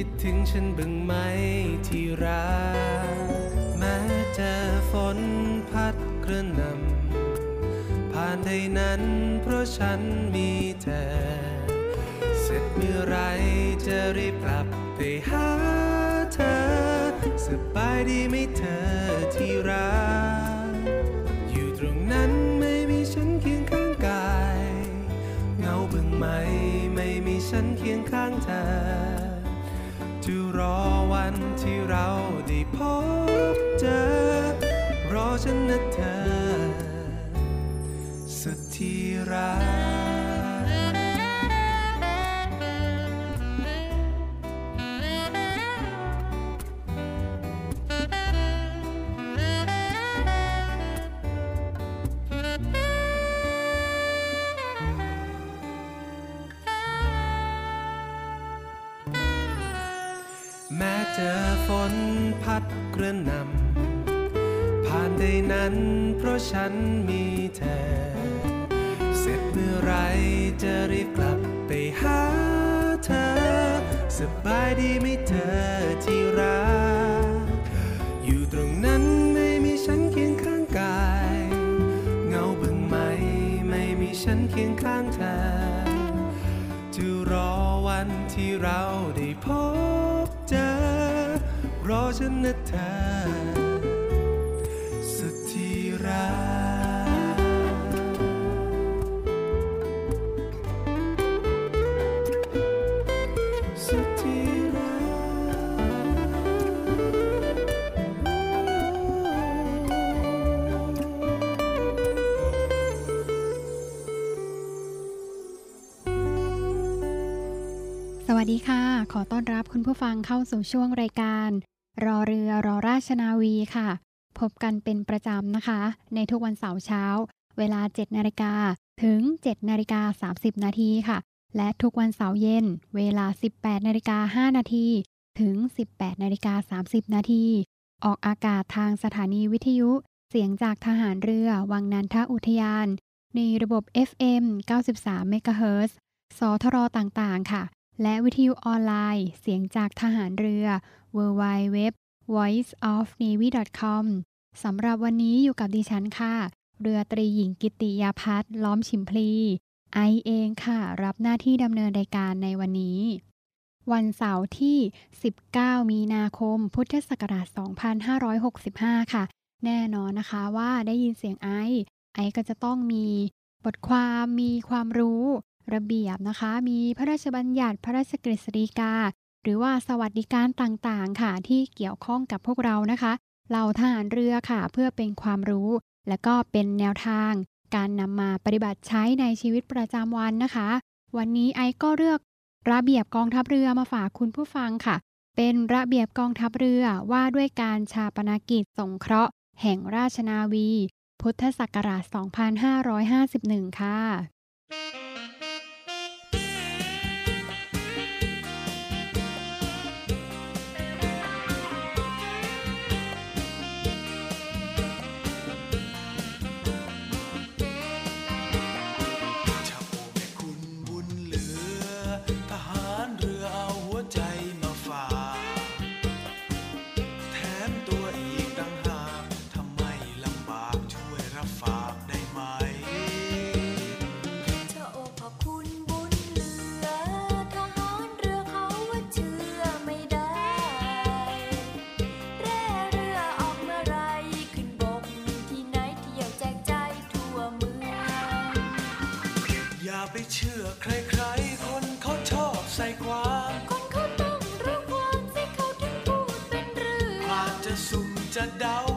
คิดถึงฉันบึงไหมที่รัก แม้เจอฝนพัดกระหนำผ่านใดนั้นเพราะฉันมีเธอ เสร็จเมื่อไรจะรีบกลับไปหาเธอ สบายดีไหมเธอที่รัก อยู่ตรงนั้นไม่มีฉันเคียงข้างกายเหงาบึงไหมไม่มีฉันเคียงข้างเธอ จะรอวันที่เราได้พบเจอ รอฉันนะเธอ สุดที่รัก แม้เจอฝนพัดกระหนำผ่านใดนั้นเพราะฉันมีเธอ เสร็จเมื่อไรจะรีบกลับไปหาเธอ สบายดีไหมเธอที่รัก อยู่ตรงนั้นไม่มีฉันเคียงข้างกาย เงาบึงไหมไม่มีฉันเคียงข้างเธอ จะรอวันที่เราได้พบ รอฉันนะเธอสุดที่รักสุดที่รักสวัสดีค่ะ ขอต้อนรับคุณผู้ฟังเข้าสู่ช่วงรายการ รอเรือรอราชนาวีค่ะ พบกันเป็นประจำนะคะ ในทุกวันเสาร์เช้า เวลา 7 นาฬิกาถึง 7 นาฬิกา 30 นาทีค่ะ และทุกวันเสาร์เย็น เวลา 18 นาฬิกา 5 นาทีถึง 18 นาฬิกา 30 นาทีออกอากาศทางสถานีวิทยุ เสียงจากทหารเรือ วังนันทอุทยาน ในระบบ FM 93 MHz สทรต่างๆ ค่ะ และวิทยุออนไลน์ เสียงจากทหารเรือ www voiceofnavy.com สำหรับวันนี้อยู่กับดิฉันค่ะ เรือตรีหญิงกิติยาพัฒน์ล้อมชิมพลี ไอเองค่ะ รับหน้าที่ดำเนินรายการในวันนี้ วันเสาร์ที่ 19 มีนาคม พุทธศักราช 2565 ค่ะ แน่นอนนะคะว่าได้ยินเสียงไอ ไอก็จะต้องมีบทความมีความรู้ ระเบียบนะคะ มีพระราชบัญญัติพระราชกฤษฎีกา หรือว่าสวัสดิการต่างๆ ค่ะ ที่เกี่ยวข้องกับพวกเรานะคะเหล่าทหารเรือค่ะ เพื่อเป็นความรู้ และก็เป็นแนวทาง การนำมาปฏิบัติใช้ในชีวิตประจำวันนะคะ วันนี้ไอก็เลือกระเบียบกองทัพเรือมาฝากคุณผู้ฟังค่ะ เป็นระเบียบกองทัพเรือว่าด้วยการชาปนกิจสงเคราะห์ แห่งราชนาวี พุทธศักราช 2551 ค่ะ จะเดา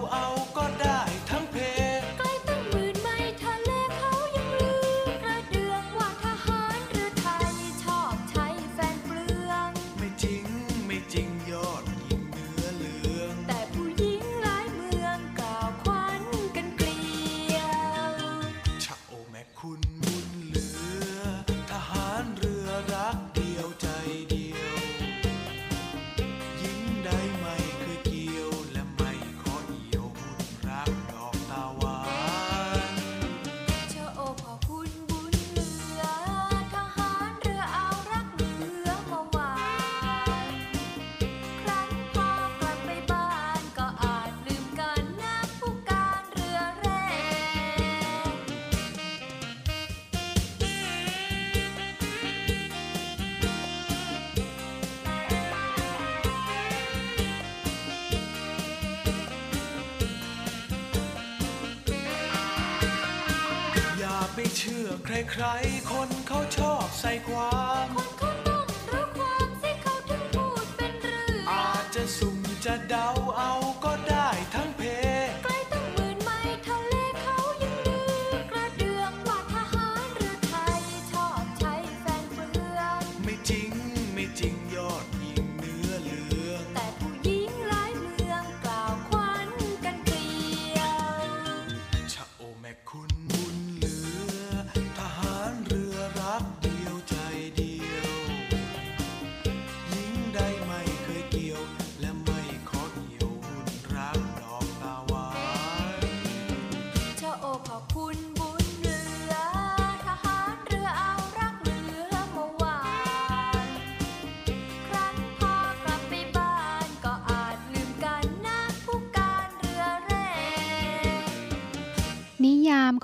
ใ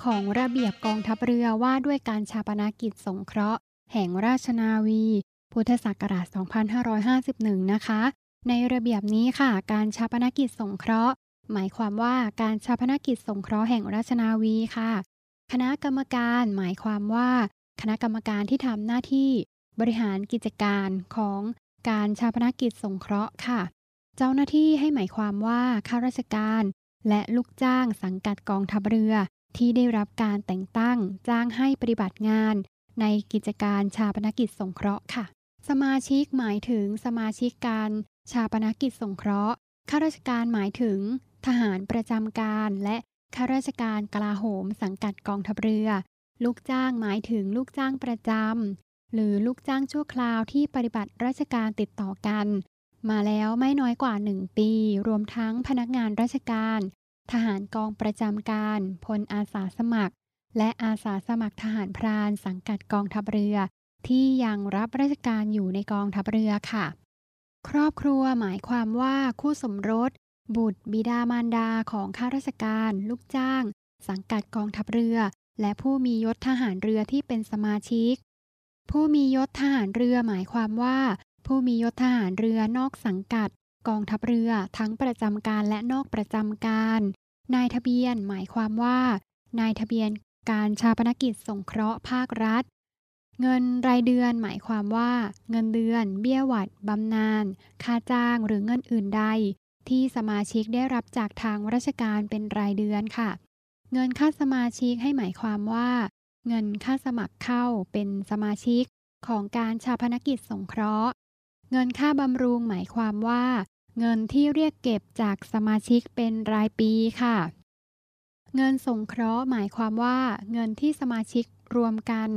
ของระเบียบกองทัพเรือว่าด้วยการชาปนกิจสงเคราะห์ แห่งราชนาวี พุทธศักราช 2551 นะคะ ในระเบียบนี้ค่ะ การชาปนกิจสงเคราะห์ หมายความว่าการชาปนกิจสงเคราะห์แห่งราชนาวีค่ะ คณะกรรมการหมายความว่า คณะกรรมการที่ทำหน้าที่ บริหารกิจการของการชาปนกิจสงเคราะห์ค่ะ เจ้าหน้าที่ให้หมายความว่าข้าราชการและลูกจ้างสังกัดกองทัพเรือ ที่ได้รับการแต่งตั้งจ้างให้ปฏิบัติงาน ในกิจการชาปนกิจสงเคราะห์ค่ะ สมาชิกหมายถึงสมาชิกการชาปนกิจสงเคราะห์ข้าราชการหมายถึง ทหารประจำการและข้าราชการกลาโหมสังกัดกองทัพเรือ ลูกจ้างหมายถึงลูกจ้างประจำหรือลูกจ้างชั่วคราวที่ปฏิบัติราชการติดต่อกัน มาแล้วไม่น้อยกว่า 1 ปี รวมทั้งพนักงานราชการ ทหารกองประจำการพลอาสาสมัคร และอาสาสมัครทหารพรานสังกัดกองทัพเรือ ที่ยังรับราชการอยู่ในกองทัพเรือค่ะ ครอบครัวหมายความว่าคู่สมรส บุตรบิดามารดาของข้าราชการ ลูกจ้าง สังกัดกองทัพเรือ และผู้มียศทหารเรือที่เป็นสมาชิก ผู้มียศทหารเรือหมายความว่า ผู้มียศทหารเรือนอกสังกัด กองทัพเรือทั้งประจำการและนอกประจำการ นายทะเบียนหมายความว่า นายทะเบียนการชาปนกิจสงเคราะห์ภาครัฐ เงินรายเดือนหมายความว่า เงินเดือน เบี้ยหวัดบำนาญค่าจ้างหรือเงินอื่นใด ที่สมาชิกได้รับจากทางราชการเป็นรายเดือนค่ะ เงินค่าสมาชิกให้หมายความว่า เงินค่าสมัครเข้าเป็นสมาชิกของการชาพนกิจสงเคราะห์ เงินค่าบำรุงหมายความว่า เงินที่เรียกเก็บจากสมาชิกเป็นรายปีค่ะ เงินสงเคราะห์หมายความว่า เงินที่สมาชิกรวมกัน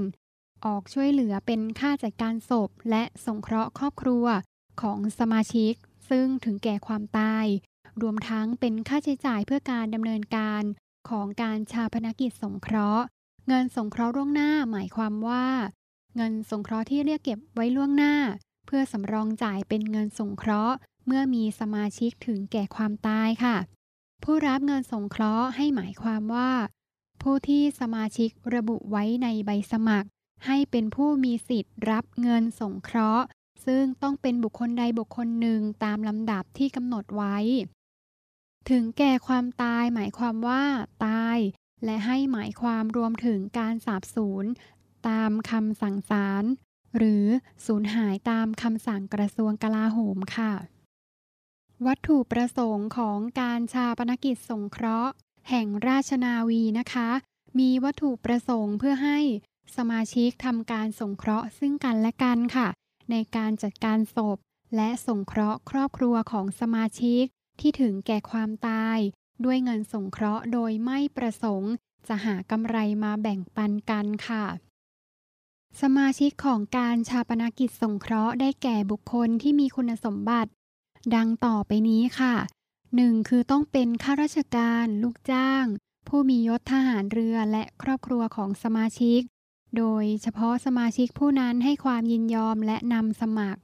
ออกช่วยเหลือเป็นค่าจัดการศพ และสงเคราะห์ครอบครัวของสมาชิก ซึ่งถึงแก่ความตาย รวมทั้งเป็นค่าใช้จ่ายเพื่อการดำเนินการของการชาพนกิจสงเคราะห์ เงินสงเคราะห์ล่วงหน้าหมายความว่า เงินสงเคราะห์ที่เรียกเก็บไว้ล่วงหน้า เพื่อสำรองจ่ายเป็นเงินสงเคราะห์ เมื่อมีสมาชิกถึงแก่ความตายค่ะ ผู้รับเงินสงเคราะห์ให้หมายความว่า ผู้ที่สมาชิกระบุไว้ในใบสมัคร ให้เป็นผู้มีสิทธิ์รับเงินสงเคราะห์ ซึ่งต้องเป็นบุคคลใดบุคคลหนึ่งตามลำดับที่กำหนดไว้ ถึงแก่ความตายหมายความว่า ตาย และให้หมายความรวมถึงการสาบสูญตามคำสั่งศาลหรือสูญหายตามคำสั่งกระทรวงกลาโหมค่ะ วัตถุประสงค์ของการชาปนกิจสงเคราะห์ แห่งราชนาวีนะคะ มีวัตถุประสงค์เพื่อให้สมาชิกทำการสงเคราะห์ซึ่งกันและกันค่ะ ในการจัดการศพ และสงเคราะห์ครอบครัวของสมาชิกที่ถึงแก่ความตาย ด้วยเงินสงเคราะห์โดยไม่ประสงค์ จะหากำไรมาแบ่งปันกันค่ะ สมาชิกของการชาปนกิจสงเคราะห์ได้แก่บุคคลที่มีคุณสมบัติ ดังต่อไปนี้ค่ะ 1. คือต้องเป็นข้าราชการ ลูกจ้าง ผู้มียศทหารเรือและครอบครัวของสมาชิก โดยเฉพาะสมาชิกผู้นั้นให้ความยินยอมและนำสมัคร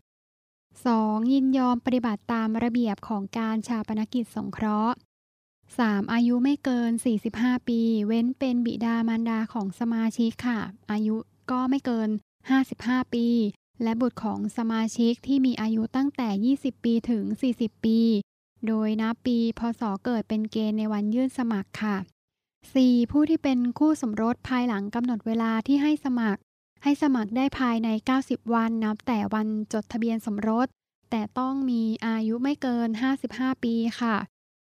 2. ยินยอมปฏิบัติตามระเบียบของการชาปนกิจสงเคราะห์ 3. อายุไม่เกิน 45 ปี เว้นเป็นบิดามารดาของสมาชิกค่ะ อายุก็ไม่เกิน 55 ปี และบุตรของสมาชิกที่มีอายุตั้งแต่ 20 ปีถึง 40 ปี โดยนับปีพศเกิดเป็นเกณฑ์ในวันยื่นสมัครค่ะ 4. ผู้ที่เป็นคู่สมรสภายหลังกำหนดเวลาที่ให้สมัคร ให้สมัครได้ภายใน 90 วันนับแต่วันจดทะเบียนสมรส แต่ต้องมีอายุไม่เกิน 55 ปีค่ะ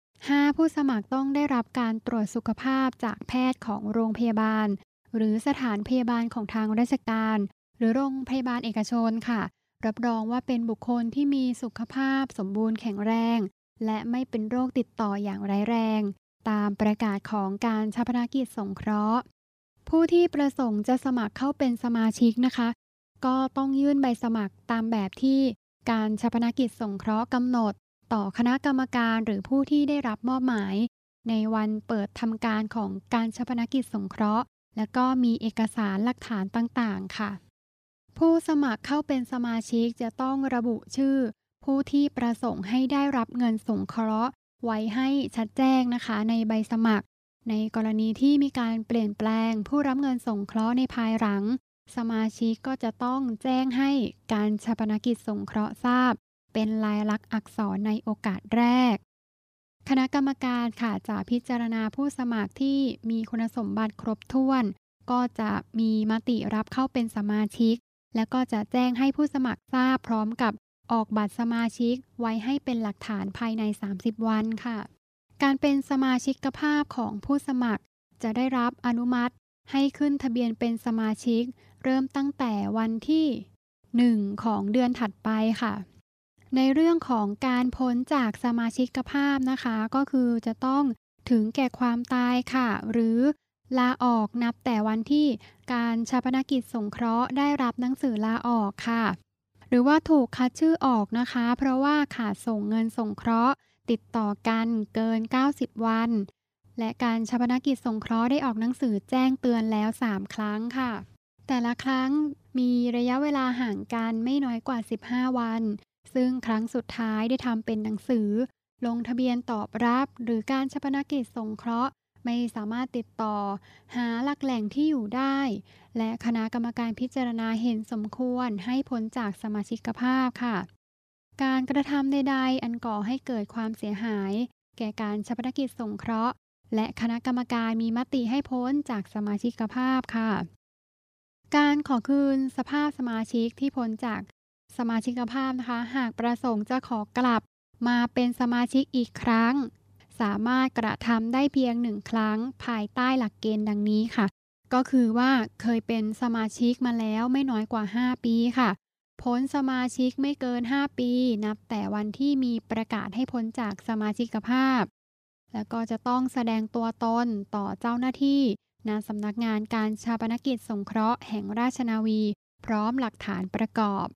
5. ผู้สมัครต้องได้รับการตรวจสุขภาพจากแพทย์ของโรงพยาบาล หรือสถานพยาบาลของทางราชการ หรือโรงพยาบาลเอกชนค่ะ รับรองว่าเป็นบุคคลที่มีสุขภาพสมบูรณ์แข็งแรง และไม่เป็นโรคติดต่ออย่างร้ายแรง ตามประกาศของการชาปนกิจสงเคราะห์ ผู้ที่ประสงค์จะสมัครเข้าเป็นสมาชิกนะคะ ก็ต้องยื่นใบสมัครตามแบบที่การชาปนกิจสงเคราะห์กำหนด ต่อคณะกรรมการหรือผู้ที่ได้รับมอบหมาย ในวันเปิดทำการของการชาปนกิจสงเคราะห์ และก็มีเอกสารหลักฐานต่างๆ ค่ะ ผู้สมัครเข้าเป็นสมาชิกจะต้องระบุชื่อ ผู้ที่ประสงค์ให้ได้รับเงินสงเคราะห์ ไว้ให้ชัดแจ้งนะคะ ในใบสมัคร ในกรณีที่มีการเปลี่ยนแปลง ผู้รับเงินสงเคราะห์ในภายหลัง สมาชิกก็จะต้องแจ้งให้การชาปนกิจสงเคราะห์ทราบ เป็นลายลักษณ์อักษรในโอกาสแรก คณะกรรมการค่ะจะพิจารณาผู้สมัครที่มีคุณสมบัติครบถ้วน ก็จะมีมติรับเข้าเป็นสมาชิก และก็จะแจ้งให้ผู้สมัครทราบพร้อมกับออกบัตรสมาชิกไว้ให้เป็นหลักฐานภายใน 30 วันค่ะ การเป็นสมาชิกภาพของผู้สมัคร จะได้รับอนุมัติให้ขึ้นทะเบียนเป็นสมาชิก เริ่มตั้งแต่วันที่ 1 ของเดือนถัดไปค่ะ ในเรื่องของการพ้นจากสมาชิกภาพนะคะ ก็คือจะต้องถึงแก่ความตายค่ะ หรือ ลาออกนับแต่วันที่การชาปนกิจสงเคราะห์ได้รับหนังสือลาออกค่ะ หรือว่าถูกคัดชื่อออกนะคะ เพราะว่าขาดส่งเงินสงเคราะห์ ติดต่อกันเกิน 90 วัน และการชาปนกิจสงเคราะห์ได้ออกหนังสือแจ้งเตือนแล้ว 3 ครั้งค่ะ แต่ละครั้งมีระยะเวลาห่างกันไม่น้อยกว่า 15 วัน ซึ่งครั้งสุดท้ายได้ทำเป็นหนังสือ ลงทะเบียนตอบรับ หรือการชาปนกิจสงเคราะห์ ไม่สามารถติดต่อ หาหลักแหล่งที่อยู่ได้ และคณะกรรมการพิจารณาเห็นสมควรให้พ้นจากสมาชิกภาพค่ะ การกระทำใดๆ อันก่อให้เกิดความเสียหาย แก่การชาปนกิจสงเคราะห์ และคณะกรรมการมีมติให้พ้นจากสมาชิกภาพค่ะ การขอคืนสภาพสมาชิกที่พ้นจากสมาชิกภาพนะคะ หากประสงค์จะขอกลับมาเป็นสมาชิกอีกครั้ง สามารถกระทำได้เพียงหนึ่งครั้งภายใต้หลักเกณฑ์ดังนี้ค่ะ ก็คือว่าเคยเป็นสมาชิกมาแล้วไม่น้อยกว่า 5 ปีค่ะพ้นสมาชิกไม่เกิน 5 ปี นับแต่วันที่มีประกาศให้พ้นจากสมาชิกภาพ แล้วก็จะต้องแสดงตัวตนต่อเจ้าหน้าที่ณสำนักงานการชาปนกิจสงเคราะห์แห่งราชนาวี พร้อมหลักฐานประกอบ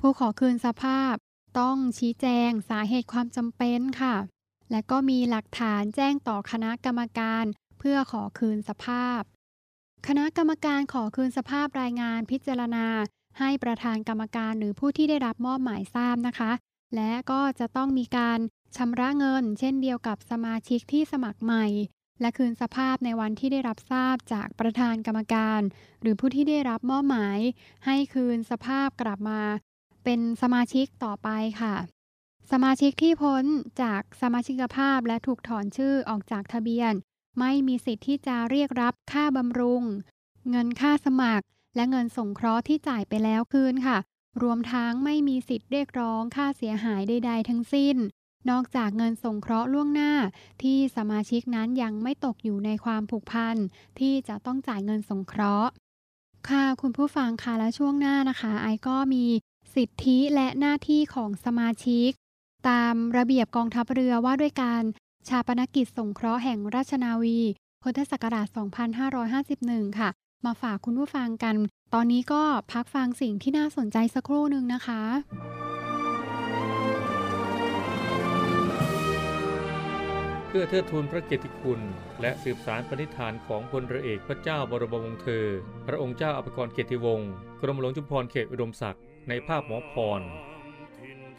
ผู้ขอคืนสภาพ ต้องชี้แจงสาเหตุความจำเป็นค่ะ และก็มีหลักฐานแจ้งต่อคณะกรรมการ เพื่อขอคืนสภาพ คณะกรรมการขอคืนสภาพรายงานพิจารณา ให้ประธานกรรมการหรือผู้ที่ได้รับมอบหมายทราบนะคะ และก็จะต้องมีการชำระเงิน เช่นเดียวกับสมาชิกที่สมัครใหม่ และคืนสภาพในวันที่ได้รับทราบจากประธานกรรมการ หรือผู้ที่ได้รับมอบหมาย ให้คืนสภาพกลับมา เป็นสมาชิกต่อไปค่ะ สมาชิกที่พ้นจากสมาชิกภาพและถูกถอนชื่อออกจากทะเบียน ไม่มีสิทธิ์ที่จะเรียกรับค่าบำรุง เงินค่าสมัคร และเงินสงเคราะห์ที่จ่ายไปแล้วคืนค่ะ รวมทั้งไม่มีสิทธิ์เรียกร้องค่าเสียหายใด ๆ ทั้งสิ้น นอกจากเงินสงเคราะห์ล่วงหน้า ที่สมาชิกนั้นยังไม่ตกอยู่ในความผูกพันที่จะต้องจ่ายเงินสงเคราะห์ ค่ะคุณผู้ฟังค่ะและช่วงหน้านะคะ ไอก็มีสิทธิและหน้าที่ของสมาชิก ตามระเบียบกองทัพเรือว่าด้วยการชาปนกิจสงเคราะห์แห่งราชนาวีพุทธศักราช 2551 ค่ะ มาฝากคุณผู้ฟังกัน ตอนนี้ก็พักฟังสิ่งที่น่าสนใจสักครู่หนึ่งนะคะเพื่อเทิดทูนพระเกียรติคุณ และสืบสารปณิธานของพลเรือเอกพระเจ้าบรมวงศ์เธอ พระองค์เจ้าอภิกรเกียรติวงศ์กรมหลวงจุฬาภรณ์เขตอุดมศักดิ์ในภาพหมอพร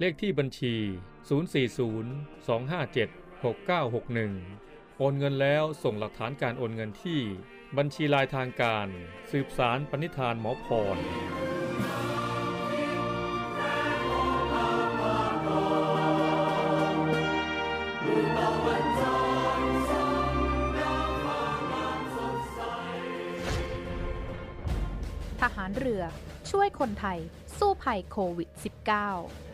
เลขที่บัญชี 040 257 6961 โอนเงินแล้วส่งหลักฐานการโอนเงินที่ บัญชีลายทางการ สืบสารปณิธานหมอพรทหารเรือช่วยคนไทยสู้ภัยโควิด -19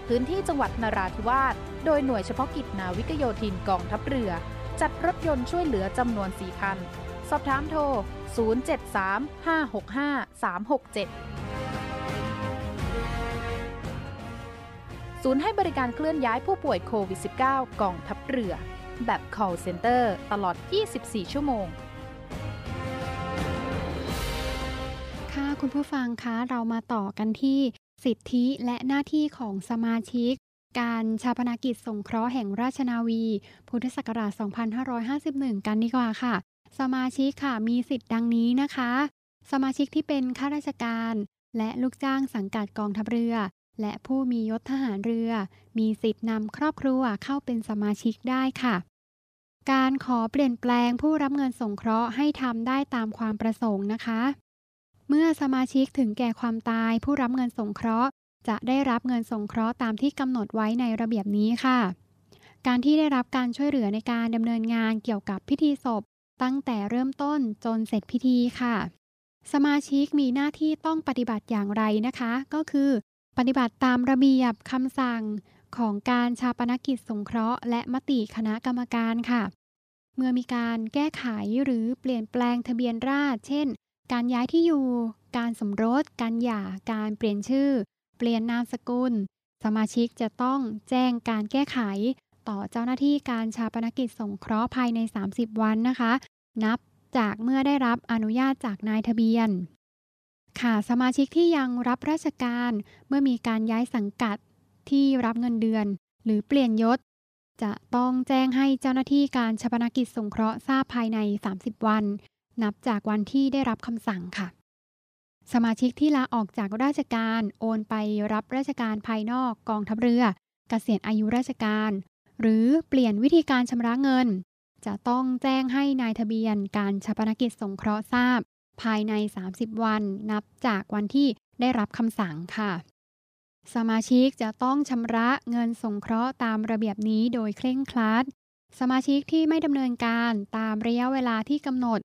พื้นที่จังหวัดนราธิวาส โดยหน่วยเฉพาะกิจนาวิกโยธินกองทัพเรือ จัดรถยนต์ช่วยเหลือจำนวน 4 คัน สอบถามโทร 073 565 367ศูนย์ให้บริการเคลื่อนย้ายผู้ป่วยโควิด -19 กองทัพเรือ แบบ call center ตลอด 24 ชั่วโมง ค่ะคุณผู้ฟังคะเรามาต่อกันที่ สิทธิและหน้าที่ของสมาชิก การชาปนกิจสงเคราะห์แห่งราชนาวี พุทธศักราช 2551 กันดีกว่าค่ะ สมาชิกค่ะมีสิทธิ์ดังนี้นะคะ สมาชิกที่เป็นข้าราชการ และลูกจ้างสังกัดกองทัพเรือ และผู้มียศทหารเรือ มีสิทธิ์นำครอบครัวเข้าเป็นสมาชิกได้ค่ะการขอเปลี่ยนแปลงผู้รับเงินสงเคราะห์ให้ทำได้ตามความประสงค์นะคะ เมื่อสมาชิกถึงแก่ความตายผู้รับเงินสงเคราะห์ จะได้รับเงินสงเคราะห์ตามที่กำหนดไว้ในระเบียบนี้ค่ะ การที่ได้รับการช่วยเหลือในการดำเนินงานเกี่ยวกับพิธีศพ ตั้งแต่เริ่มต้นจนเสร็จพิธีค่ะ สมาชิกมีหน้าที่ต้องปฏิบัติอย่างไรนะคะ ก็คือ ปฏิบัติตามระเบียบคำสั่งของการชาปนกิจสงเคราะห์ และมติคณะกรรมการค่ะ เมื่อมีการแก้ไขหรือเปลี่ยนแปลงทะเบียนราษฎรเช่น การย้ายที่อยู่ การสมรส การหย่า การเปลี่ยนชื่อ เปลี่ยนนามสกุล สมาชิกจะต้องแจ้งการแก้ไข ต่อเจ้าหน้าที่การชาปนกิจสงเคราะห์ภายใน 30 วันนะคะ นับจากเมื่อได้รับอนุญาตจากนายทะเบียน ค่ะสมาชิกที่ยังรับราชการเมื่อมีการย้ายสังกัดที่รับเงินเดือน หรือเปลี่ยนยศ จะต้องแจ้งให้เจ้าหน้าที่การชาปนกิจสงเคราะห์ทราบภายใน 30 วัน นับจากวันที่ได้รับคำสั่งค่ะ สมาชิกที่ลาออกจากราชการโอนไปรับราชการภายนอกกองทัพเรือกเกษียณอายุราชการ หรือเปลี่ยนวิธีการชำระเงิน จะต้องแจ้งให้นายทะเบียนการชาปนกิจสงเคราะห์ทราบ ภายใน 30 วันนับจากวันที่ได้รับคำสั่งค่ะ สมาชิกจะต้องชำระเงินสงเคราะห์ตามระเบียบนี้โดยเคร่งครัด สมาชิกที่ไม่ดำเนินการตามระยะเวลาที่กำหนด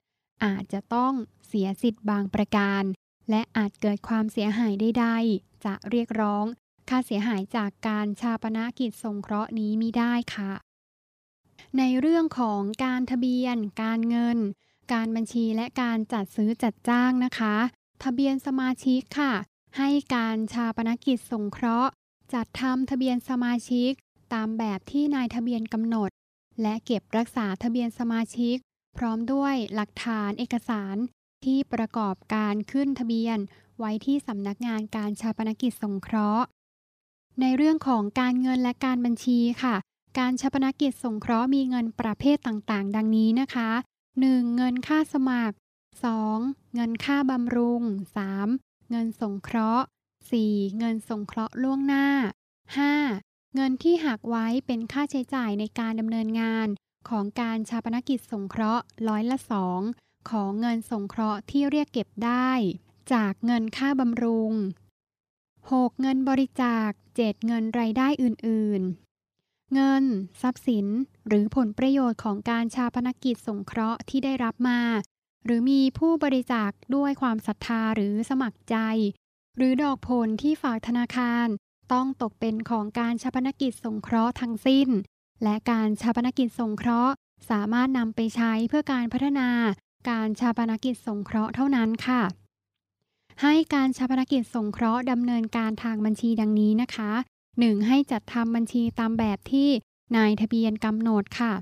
อาจจะต้องเสียสิทธิ์บางประการ และอาจเกิดความเสียหายใดๆจะเรียกร้อง ค่าเสียหายจากการชาปนกิจสงเคราะห์นี้มิได้ค่ะ ในเรื่องของการทะเบียน การเงิน การบัญชีและการจัดซื้อจัดจ้างนะคะ ทะเบียนสมาชิกค่ะ ให้การชาปนกิจสงเคราะห์ จัดทำทะเบียนสมาชิก ตามแบบที่นายทะเบียนกำหนด และเก็บรักษาทะเบียนสมาชิก พร้อมด้วยหลักฐานเอกสารที่ประกอบการขึ้นทะเบียน ไว้ที่สำนักงานการชาปนกิจสงเคราะห์ ในเรื่องของการเงินและการบัญชีค่ะ การชาปนกิจสงเคราะห์มีเงินประเภทต่างๆ ดังนี้นะคะ 1. เงินค่าสมัคร 2. เงินค่าบำรุง 3. เงินสงเคราะห์ 4. เงินสงเคราะห์ล่วงหน้า 5. เงินที่หักไว้เป็นค่าใช้จ่ายในการดำเนินงาน ของการชาปนกิจสงเคราะห์ร้อยละสองของเงินสงเคราะห์ที่เรียกเก็บได้ จากเงินค่าบำรุง 6. เงินบริจาค 7. เงินรายได้อื่น ๆ เงิน ทรัพย์สิน หรือผลประโยชน์ของการชาปนกิจสงเคราะห์ที่ได้รับมา หรือมีผู้บริจาคด้วยความศรัทธาหรือสมัครใจ หรือดอกผลที่ฝากธนาคาร ต้องตกเป็นของการชาปนกิจสงเคราะห์ทั้งสิ้น และการชาปนกิจสงเคราะห์ สามารถนำไปใช้เพื่อการพัฒนา การชาปนกิจสงเคราะห์เท่านั้นค่ะ ให้การชาปนกิจสงเคราะห์ดำเนินการทางบัญชีดังนี้นะคะ 1. ให้จัดทำบัญชีตามแบบที่นายทะเบียนกำหนดค่ะ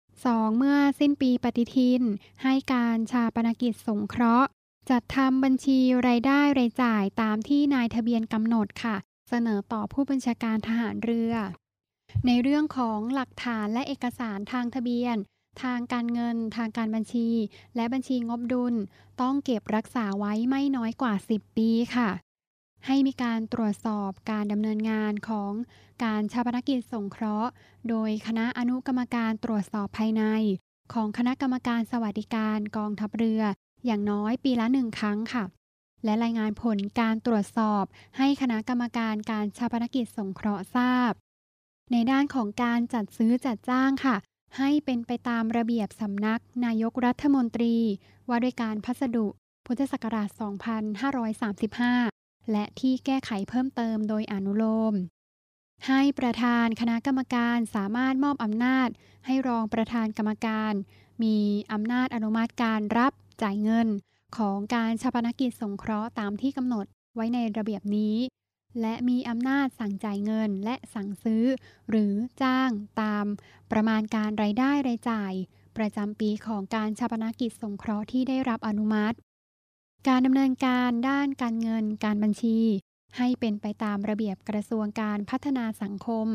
2. เมื่อสิ้นปีปฏิทิน ให้การชาปนกิจสงเคราะห์ จัดทำบัญชีรายได้รายจ่ายตามที่นายทะเบียนกำหนดค่ะ เสนอต่อผู้บัญชาการทหารเรือ ในเรื่องของหลักฐานและเอกสารทางทะเบียน ทางการเงิน ทางการบัญชี และบัญชีงบดุล ต้องเก็บรักษาไว้ไม่น้อยกว่า 10 ปีค่ะ ให้มีการตรวจสอบการดำเนินงานของการชาปนกิจสงเคราะห์ โดยคณะอนุกรรมการตรวจสอบภายใน ของคณะกรรมการสวัสดิการกองทัพเรือ อย่างน้อยปีละหนึ่งครั้งค่ะและรายงานผลการตรวจสอบให้คณะกรรมการการชาปนกิจสงเคราะห์ทราบ ในด้านของการจัดซื้อจัดจ้างค่ะ ให้เป็นไปตามระเบียบสำนักนายกรัฐมนตรี ว่าด้วยการพัสดุ พุทธศักราช 2535 และที่แก้ไขเพิ่มเติมโดยอนุโลม ให้ประธานคณะกรรมการสามารถมอบอำนาจ ให้รองประธานกรรมการ มีอำนาจอนุมัติการรับจ่ายเงิน ของการชาปนกิจสงเคราะห์ตามที่กำหนดไว้ในระเบียบนี้ และมีอำนาจสั่งจ่ายเงินและสั่งซื้อ หรือจ้างตามประมาณการรายได้รายจ่าย ประจำปีของการชาปนกิจสงเคราะห์ที่ได้รับอนุมัติ การดำเนินการด้านการเงินการบัญชี ให้เป็นไปตามระเบียบกระทรวงการพัฒนาสังคม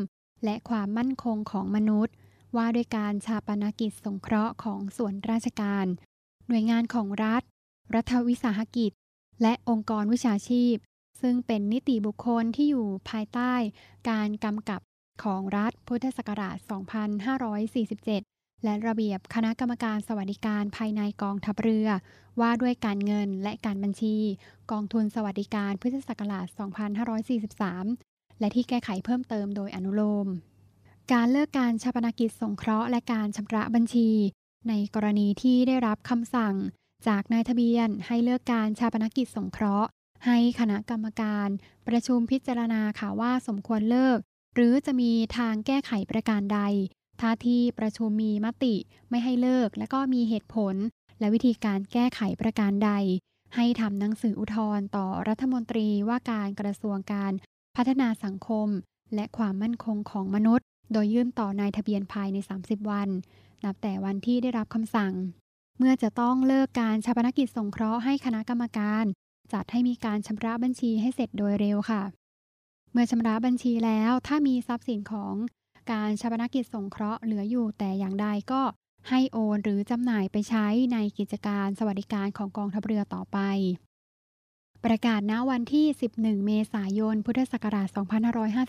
และความมั่นคงของมนุษย์ ว่าด้วยการชาปนกิจสงเคราะห์ของส่วนราชการ หน่วยงานของรัฐ รัฐวิสาหกิจ และองค์กรวิชาชีพ ซึ่งเป็นนิติบุคคลที่อยู่ภายใต้การกำกับของรัฐพุทธศักราช 2547 และระเบียบคณะกรรมการสวัสดิการภายในกองทัพเรือ ว่าด้วยการเงินและการบัญชี กองทุนสวัสดิการพุทธศักราช 2543 และที่แก้ไขเพิ่มเติมโดยอนุโลม การเลิกการชาปนกิจสงเคราะห์และการชำระบัญชี ในกรณีที่ได้รับคำสั่ง จากนายทะเบียนให้เลิกการชาปนกิจสงเคราะห์ ให้คณะกรรมการประชุมพิจารณาค่ะว่าสมควรเลิก หรือจะมีทางแก้ไขประการใด ถ้าที่ประชุมมีมติไม่ให้เลิก และก็มีเหตุผล และวิธีการแก้ไขประการใด ให้ทำหนังสืออุทธรณ์ต่อรัฐมนตรีว่าการกระทรวงการพัฒนาสังคม และความมั่นคงของมนุษย์ โดยยื่นต่อนายทะเบียนภายใน 30 วัน นับแต่วันที่ได้รับคำสั่ง เมื่อจะต้องเลิกการชาปนกิจสงเคราะห์ให้คณะกรรมการ จัดให้มีการชำระบัญชีให้เสร็จโดยเร็วค่ะ เมื่อชำระบัญชีแล้วถ้ามีทรัพย์สินของการชาปนกิจสงเคราะห์เหลืออยู่แต่อย่างใดก็ให้โอนหรือจำหน่ายไปใช้ในกิจการสวัสดิการของกองทัพเรือต่อไป ประกาศณวันที่ 11 เมษายน พุทธศักราช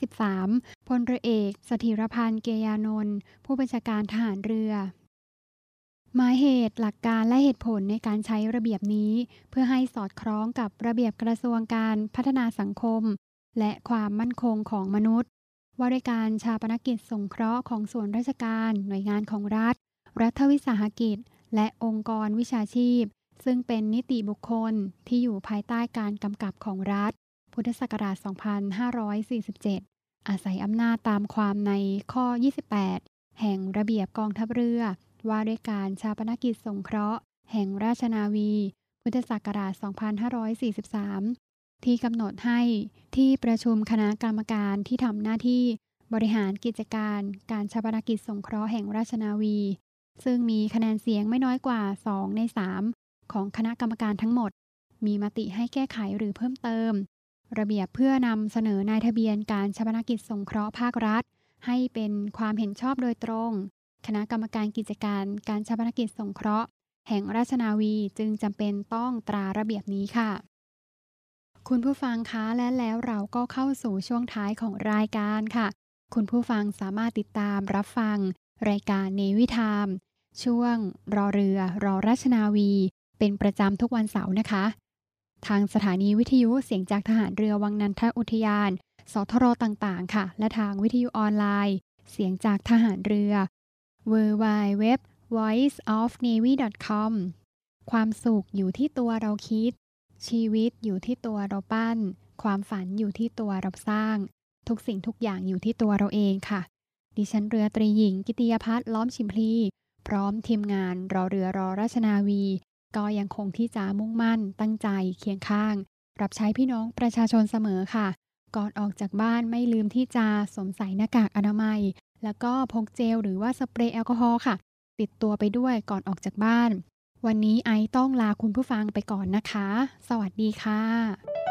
2553 พลเรือเอกสถิรพันธ์ เกยานนท์ผู้บัญชาการทหารเรือ หมายเหตุหลักการและเหตุผลในการใช้ระเบียบนี้ เพื่อให้สอดคล้องกับระเบียบกระทรวงการพัฒนาสังคม และความมั่นคงของมนุษย์ ว่าด้วยการชาปนกิจสงเคราะห์ของส่วนราชการ หน่วยงานของรัฐ รัฐวิสาหกิจ และองค์กรวิชาชีพ ซึ่งเป็นนิติบุคคลที่อยู่ภายใต้การกำกับของรัฐ พุทธศักราช 2547 อาศัยอำนาจตามความในข้อ 28 แห่งระเบียบกองทัพเรือ ว่าด้วยการชาปนกิจสงเคราะห์ แห่งราชนาวี พุทธศักราช 2543 ที่กำหนดให้ที่ประชุมคณะกรรมการที่ทำหน้าที่บริหารกิจการ การชาปนกิจสงเคราะห์แห่งราชนาวี ซึ่งมีคะแนนเสียงไม่น้อยกว่า 2 ใน 3 ของคณะกรรมการทั้งหมด มีมติให้แก้ไขหรือเพิ่มเติม ระเบียบเพื่อนำเสนอนายทะเบียนการชาปนกิจสงเคราะห์ภาครัฐ ให้เป็นความเห็นชอบโดยตรง คณะกรรมการกิจการการชาปนกิจสงเคราะห์ แห่งราชนาวีจึงจำเป็นต้องตราระเบียบนี้ค่ะ คุณผู้ฟังคะและแล้วเราก็เข้าสู่ช่วงท้ายของรายการค่ะ คุณผู้ฟังสามารถติดตามรับฟัง รายการเนวิทามช่วง รอเรือ รอราชนาวี เป็นประจำทุกวันเสาร์นะคะ ทางสถานีวิทยุเสียงจากทหารเรือวังนันทอุทยาน สทรต่างๆ ค่ะ และทางวิทยุออนไลน์ เสียงจากทหารเรือ w w w voiceofnavy.com ความสุขอยู่ที่ตัวเราคิด ชีวิตอยู่ที่ตัวเราปั้น ความฝันอยู่ที่ตัวเราสร้าง ทุกสิ่งทุกอย่างอยู่ที่ตัวเราเองค่ะ ดิฉันเรือตรีหญิง กิติยพัฒน์ล้อมชิมพลี พร้อมทีมงานรอเรือรอราชนาวี ก็ยังคงที่จะมุ่งมั่น ตั้งใจเคียงข้าง รับใช้พี่น้องประชาชนเสมอค่ะ ก่อนออกจากบ้านไม่ลืมที่จะสวมใส่หน้ากากอนามัย แล้วก็พกเจลหรือว่าสเปรย์แอลกอฮอล์ค่ะ ติดตัวไปด้วยก่อนออกจากบ้าน วันนี้ไอต้องลาคุณผู้ฟังไปก่อนนะคะ สวัสดีค่ะ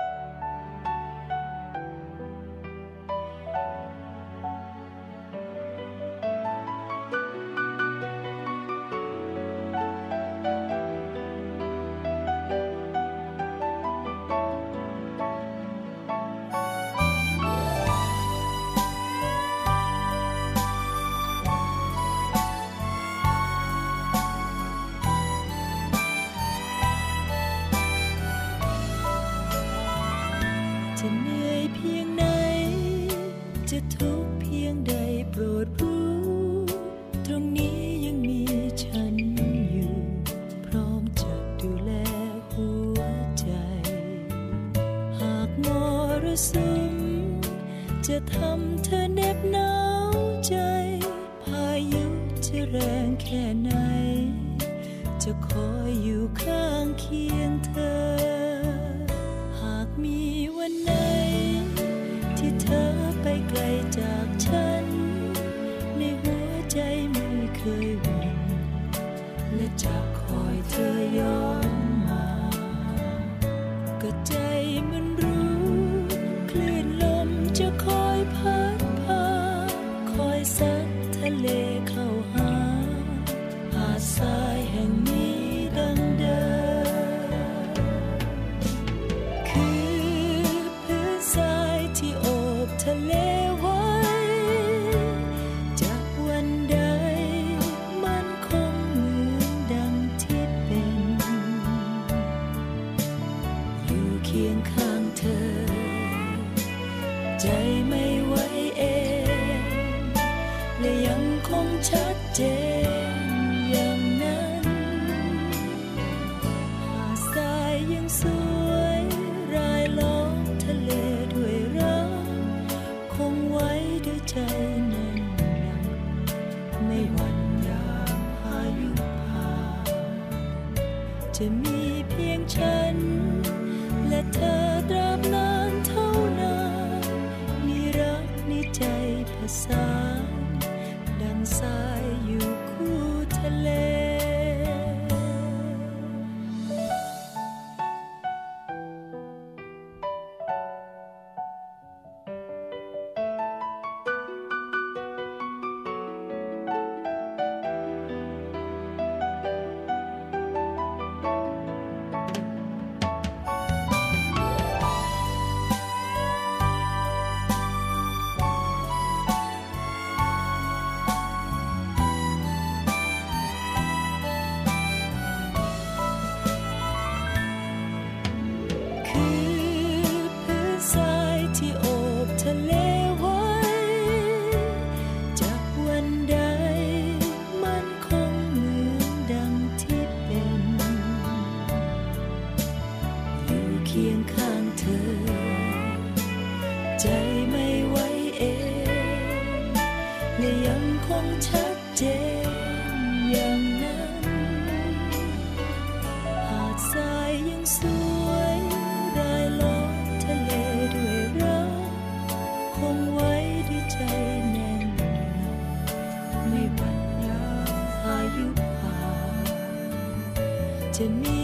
สวยรายลอมทะเลด้วยรักคงไว้ด้ใจแน่นไม่บัดยาอายุผ่านจะมี